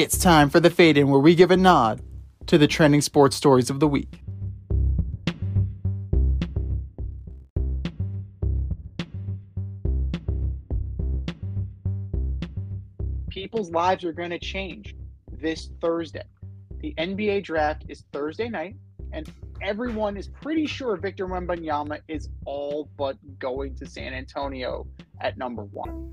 It's time for the fade in where we give a nod to the trending sports stories of the week. People's lives are going to change this Thursday. The NBA draft is Thursday night, and everyone is pretty sure Victor Wembanyama is all but going to San Antonio at number one.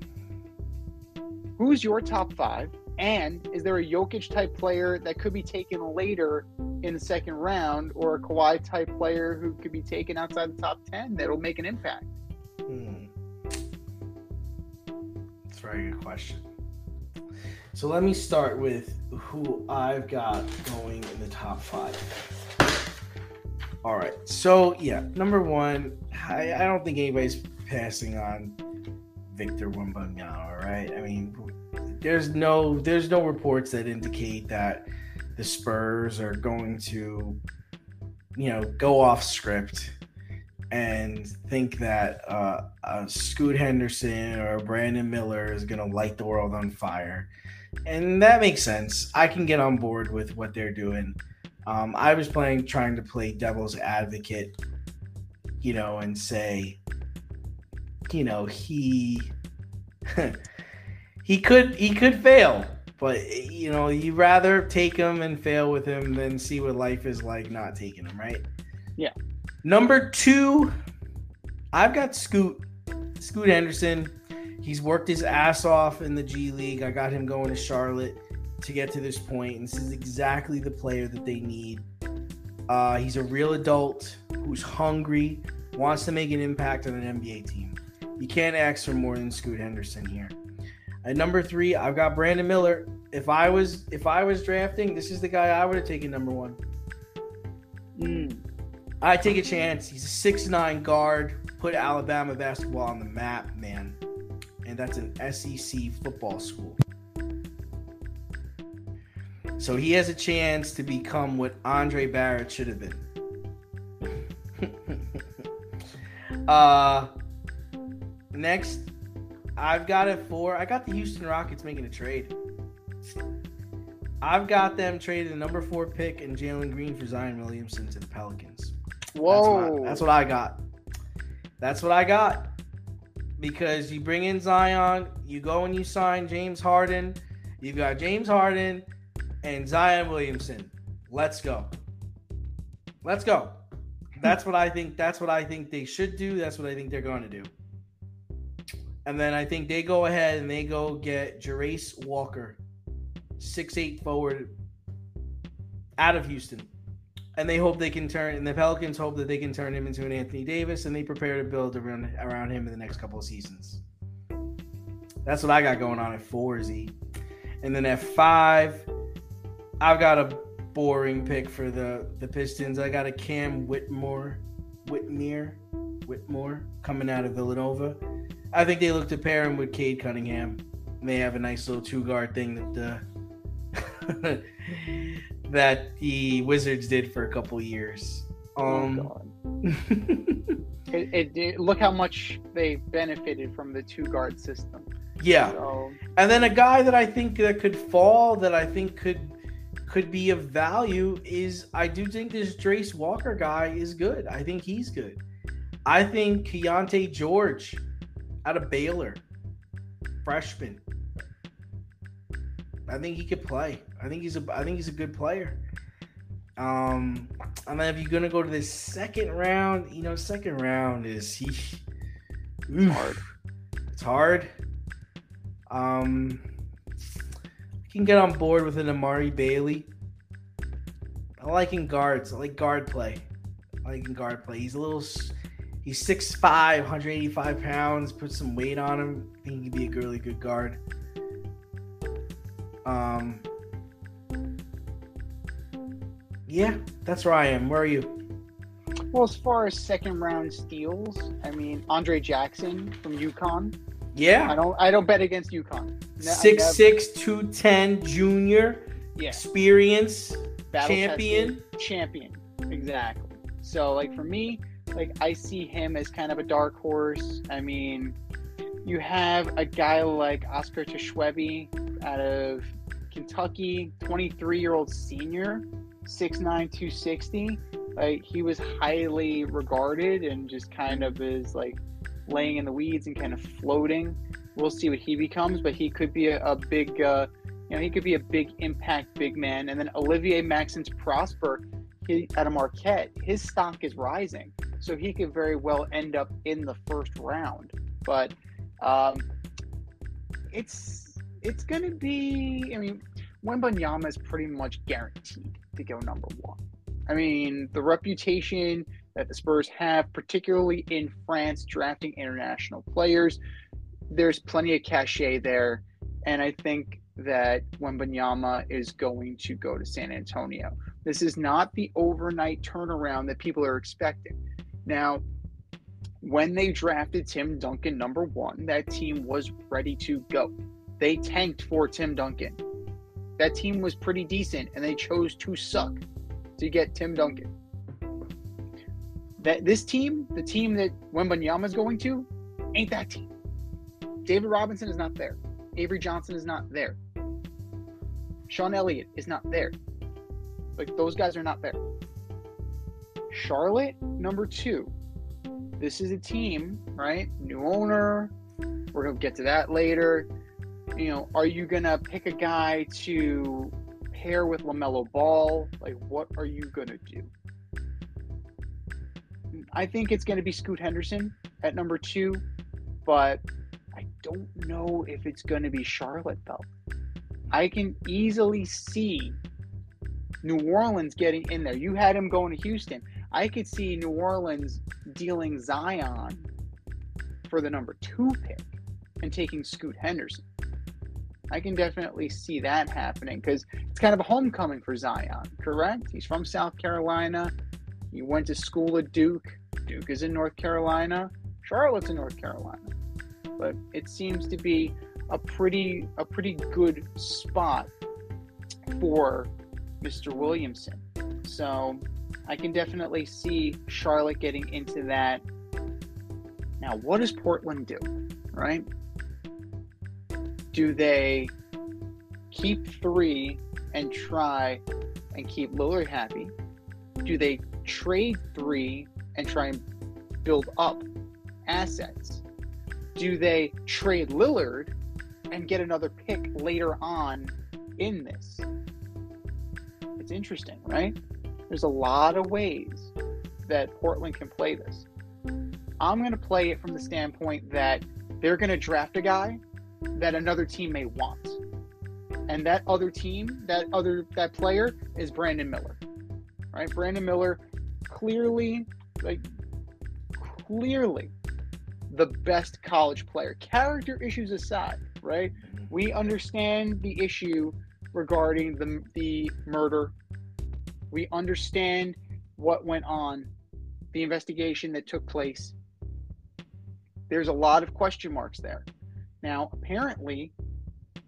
Who's your top five? And is there a Jokic type player that could be taken later in the second round, or a Kawhi type player who could be taken outside the top 10 that'll make an impact? Hmm. That's a very good question. So let me start with who I've got going in the top five. All right. So yeah, number one, I, I don't think anybody's passing on Victor Wembanyama. Right? I mean, there's no there's no reports that indicate that the Spurs are going to, you know, go off script and think that uh, a Scoot Henderson or Brandon Miller is going to light the world on fire. And that makes sense. I can get on board with what they're doing. Um, I was playing, trying to play devil's advocate, you know, and say, you know, he he could he could fail, but you know, you rather take him and fail with him than see what life is like not taking him, right? Yeah. Number two, I've got Scoot Scoot Henderson. He's worked his ass off in the G League. I got him going to Charlotte to get to this point, and this is exactly the player that they need. Uh, he's a real adult who's hungry, wants to make an impact on an NBA team. You can't ask for more than Scoot Henderson here. At number three, I've got Brandon Miller. If I was if I was drafting, this is the guy I would have taken number one. Mm. I take a chance. He's a six nine guard. Put Alabama basketball on the map, man. And that's an SEC football school. So he has a chance to become what Andre Barrett should have been. uh next, I've got it for I got the Houston Rockets making a trade. I've got them trading the number four pick and Jalen Green for Zion Williamson to the Pelicans. Whoa. That's what, I, that's what I got. That's what I got. Because you bring in Zion, you go and you sign James Harden. You've got James Harden and Zion Williamson. Let's go. Let's go. That's what I think. That's what I think they should do. That's what I think they're going to do. And then I think they go ahead and they go get Jarace Walker, six eight forward, out of Houston and they hope they can turn and the Pelicans hope that they can turn him into an Anthony Davis and they prepare to build around around him in the next couple of seasons. That's what I got going on at four Z. And then at five, I've got a boring pick for the the Pistons. I got a Cam Whitmore, Whitmere, Whitmore coming out of Villanova. I think they look to pair him with Cade Cunningham. And They have a nice little two guard thing that the that the Wizards did for a couple years. Um, oh, it, it, it, look how much they benefited from the two guard system. Yeah, so. and then a guy that I think that could fall, that I think could could be of value is I do think this Jarace Walker guy is good. I think he's good. I think Keyonte George out of Baylor, freshman. I think he could play. I think he's a I think he's a good player. Um, and then if you're gonna go to the second round, you know, second round is he it's hard. It's hard. Um, I can get on board with an Amari Bailey. I like in guards. I like guard play. I like in guard play. He's a little He's 6'5", 185 pounds. Put some weight on him. I think he could be a really good guard. Um, yeah, that's where I am. Where are you? Well, as far as second round steals, I mean Andre Jackson from UConn. Yeah, I don't I don't bet against UConn. I six never- six two ten junior, yeah, experience, battle champion. tested champion. Exactly. So like for me, like I see him as kind of a dark horse. I mean, you have a guy like Oscar Tshiebwe out of Kentucky, 23 year old senior, 6'9", 260. Like he was highly regarded and just kind of is like laying in the weeds and kind of floating. We'll see what he becomes, but he could be a, a big, uh, you know, he could be a big impact big man. And then Olivier Maxence Prosper he, at a Marquette, his stock is rising, so he could very well end up in the first round. But um, it's it's going to be. I mean, Wembanyama is pretty much guaranteed to go number one. I mean, the reputation that the Spurs have, particularly in France, drafting international players, there's plenty of cachet there, and I think that Wembanyama is going to go to San Antonio. This is not the overnight turnaround that people are expecting. Now, when they drafted Tim Duncan number one, that team was ready to go. They tanked for Tim Duncan. That team was pretty decent, and they chose to suck to get Tim Duncan. That this team, the team that Wembanyama is going to, ain't that team. David Robinson is not there. Avery Johnson is not there. Sean Elliott is not there. Like those guys are not there. Charlotte, number two. This is a team, right? New owner. We're gonna get to that later. You know, are you gonna pick a guy to pair with LaMelo Ball? Like, what are you gonna do? I think it's gonna be Scoot Henderson at number two, but I don't know if it's gonna be Charlotte though. I can easily see New Orleans getting in there. You had him going to Houston. I could see New Orleans dealing Zion for the number two pick and taking Scoot Henderson. I can definitely see that happening because it's kind of a homecoming for Zion, correct? He's from South Carolina. He went to school at Duke. Duke is in North Carolina. Charlotte's in North Carolina. But it seems to be a pretty a pretty good spot for Mr. Williamson. So I can definitely see Charlotte getting into that. Now, what does Portland do? Right? Do they keep three and try and keep Lillard happy? Do they trade three and try and build up assets? Do they trade Lillard and get another pick later on in this? It's interesting, right? There's a lot of ways that Portland can play this. I'm going to play it from the standpoint that they're going to draft a guy that another team may want. And that other team, that other that player is Brandon Miller. Right? Brandon Miller clearly like clearly the best college player. Character issues aside, right? Mm-hmm. We understand the issue regarding the the murder. We understand what went on, the investigation that took place. There's a lot of question marks there. Now, apparently,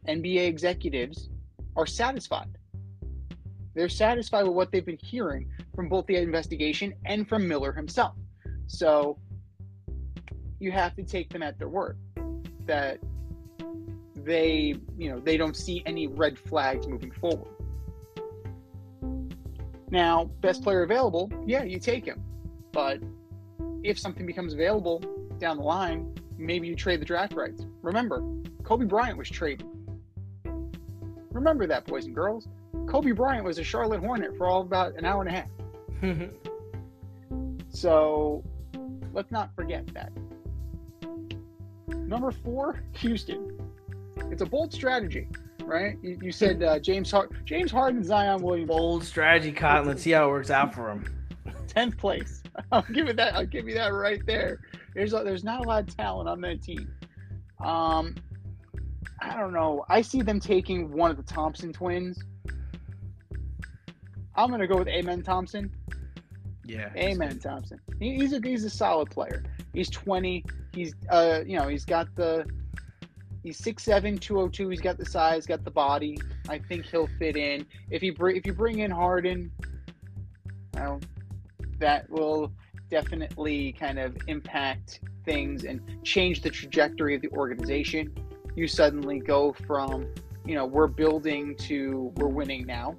NBA executives are satisfied. They're satisfied with what they've been hearing from both the investigation and from Miller himself. So you have to take them at their word that they, you know, they don't see any red flags moving forward. Now, best player available, yeah, you take him. But if something becomes available down the line, maybe you trade the draft rights. Remember, Kobe Bryant was traded. Remember that, boys and girls. Kobe Bryant was a Charlotte Hornet for all about an hour and a half. So let's not forget that. Number four, Houston. It's a bold strategy, right? You, you said uh, James Hard- James Harden, Zion Williams, Bold strategy, Cotton. Let's see how it works out for him. tenth place. I'll give it that. I'll give you that right there. There's a, there's not a lot of talent on that team. Um, I don't know. I see them taking one of the Thompson twins. I'm gonna go with Amen Thompson. Yeah. Amen Thompson. He, he's a he's a solid player. He's 20. He's uh you know he's got the he's 6'7", 202. He's got the size, got the body. I think he'll fit in. If you bring if you bring in Harden, know, that will definitely kind of impact things and change the trajectory of the organization. You suddenly go from, you know, we're building to we're winning now,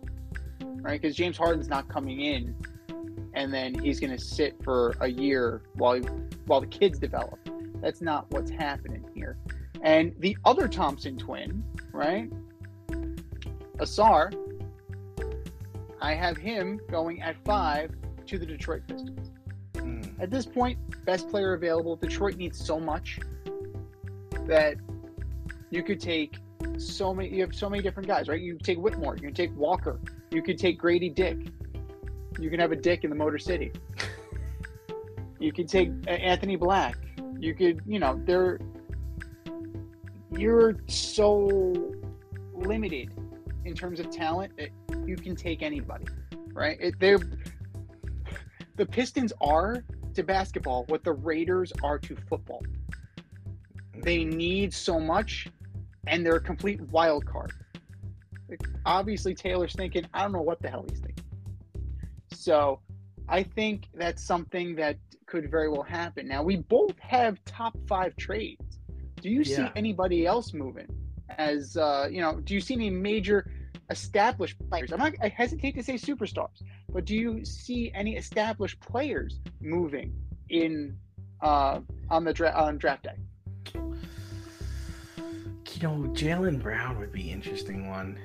right? Because James Harden's not coming in, and then he's going to sit for a year while while the kids develop. That's not what's happening here. And the other Thompson twin, right? Ausar, I have him going at five to the Detroit Pistons. Mm. At this point, best player available. Detroit needs so much that you could take so many. You have so many different guys, right? You take Whitmore. You can take Walker. You could take Grady Dick. You can have a Dick in the Motor City. You could take Anthony Black. You could, you know, they're you're mm. so limited in terms of talent that you can take anybody, right? It, they're the Pistons are to basketball what the Raiders are to football. They need so much, and they're a complete wild card. Like, obviously, Taylor's thinking, I don't know what the hell he's thinking. So, I think that's something that could very well happen. Now, we both have top five trades. Do you see anybody else moving? As uh, you know, do you see any major established players? I'm not. I hesitate to say superstars, but do you see any established players moving in uh, on the dra- on draft day? You know, Jaylen Brown would be interesting one.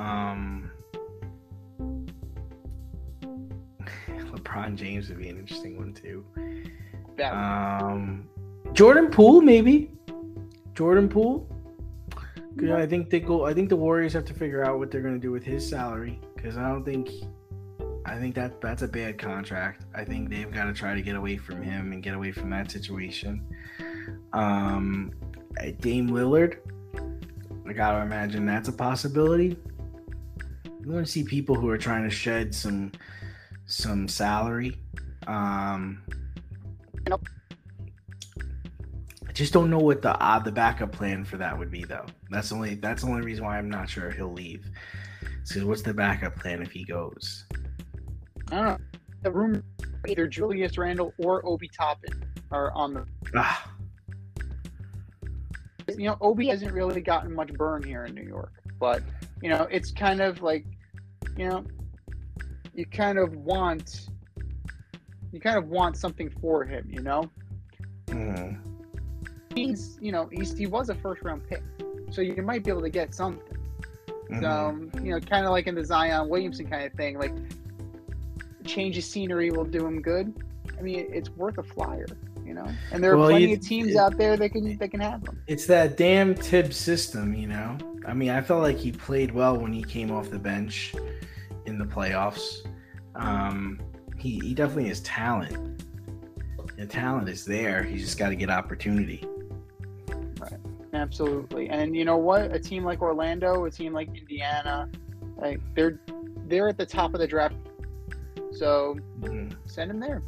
Um, LeBron James would be an interesting one too. Um, Jordan Poole, maybe. Jordan Poole. 'Cause I think they go. I think the Warriors have to figure out what they're going to do with his salary because I don't think. I think that that's a bad contract. I think they've got to try to get away from him and get away from that situation. Um, Dame Lillard. I gotta imagine that's a possibility. You want to see people who are trying to shed some some salary. Um, I just don't know what the uh, the backup plan for that would be, though. That's the only that's the only reason why I'm not sure he'll leave. Because what's the backup plan if he goes? I don't know. The room either Julius Randle or Obi Toppin are on the. Ah, You know, Obi hasn't really gotten much burn here in New York, but you know, it's kind of like, you know, you kind of want, you kind of want something for him, you know. mm, He's, you know, he's he was a first round pick, so you might be able to get something. mhm. So, you know, kind of like in the Zion Williamson kind of thing, like change of scenery will do him good. I mean, it's worth a flyer, you know. And there are Well, plenty of teams it- out there that can that can have them. It's that damn Thibs system, you know. I mean, I felt like he played well when he came off the bench in the playoffs. Um, he he definitely has talent. The talent is there. He's just got to get opportunity. Absolutely. And you know what? A team like Orlando, a team like Indiana, like they're they're at the top of the draft. So Mhm. send him there.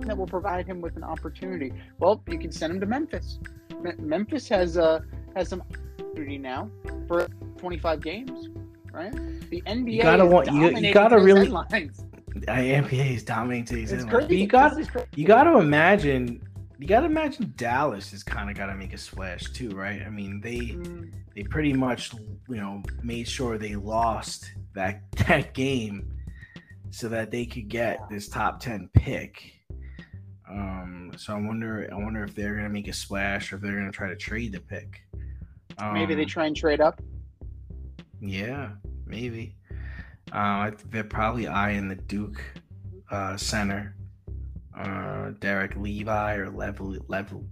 That will provide him with an opportunity. Well, you can send him to Memphis. Me- Memphis has uh has some opportunity now for 25 games, right? The NBA gotta is want- you- you gotta really- headlines. NBA is dominating. It's It's crazy. But you got you got to imagine. You got to imagine Dallas has kind of got to make a splash too, right? I mean, they Mm, they pretty much you know made sure they lost that that game so that they could get this top 10 pick. Um so i wonder i wonder if they're gonna make a splash or if they're gonna try to trade the pick. Um, Maybe they try and trade up. yeah maybe. Uh, they're probably eyeing the duke uh center uh dereck levi or lively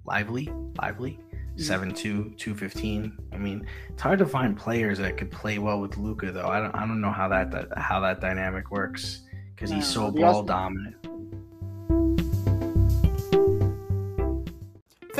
lively lively Mm-hmm. 7'2", 215. I mean, it's hard to find players that could play well with Luka, though. I don't, I don't know how that, that how that dynamic works because he's so ball dominant.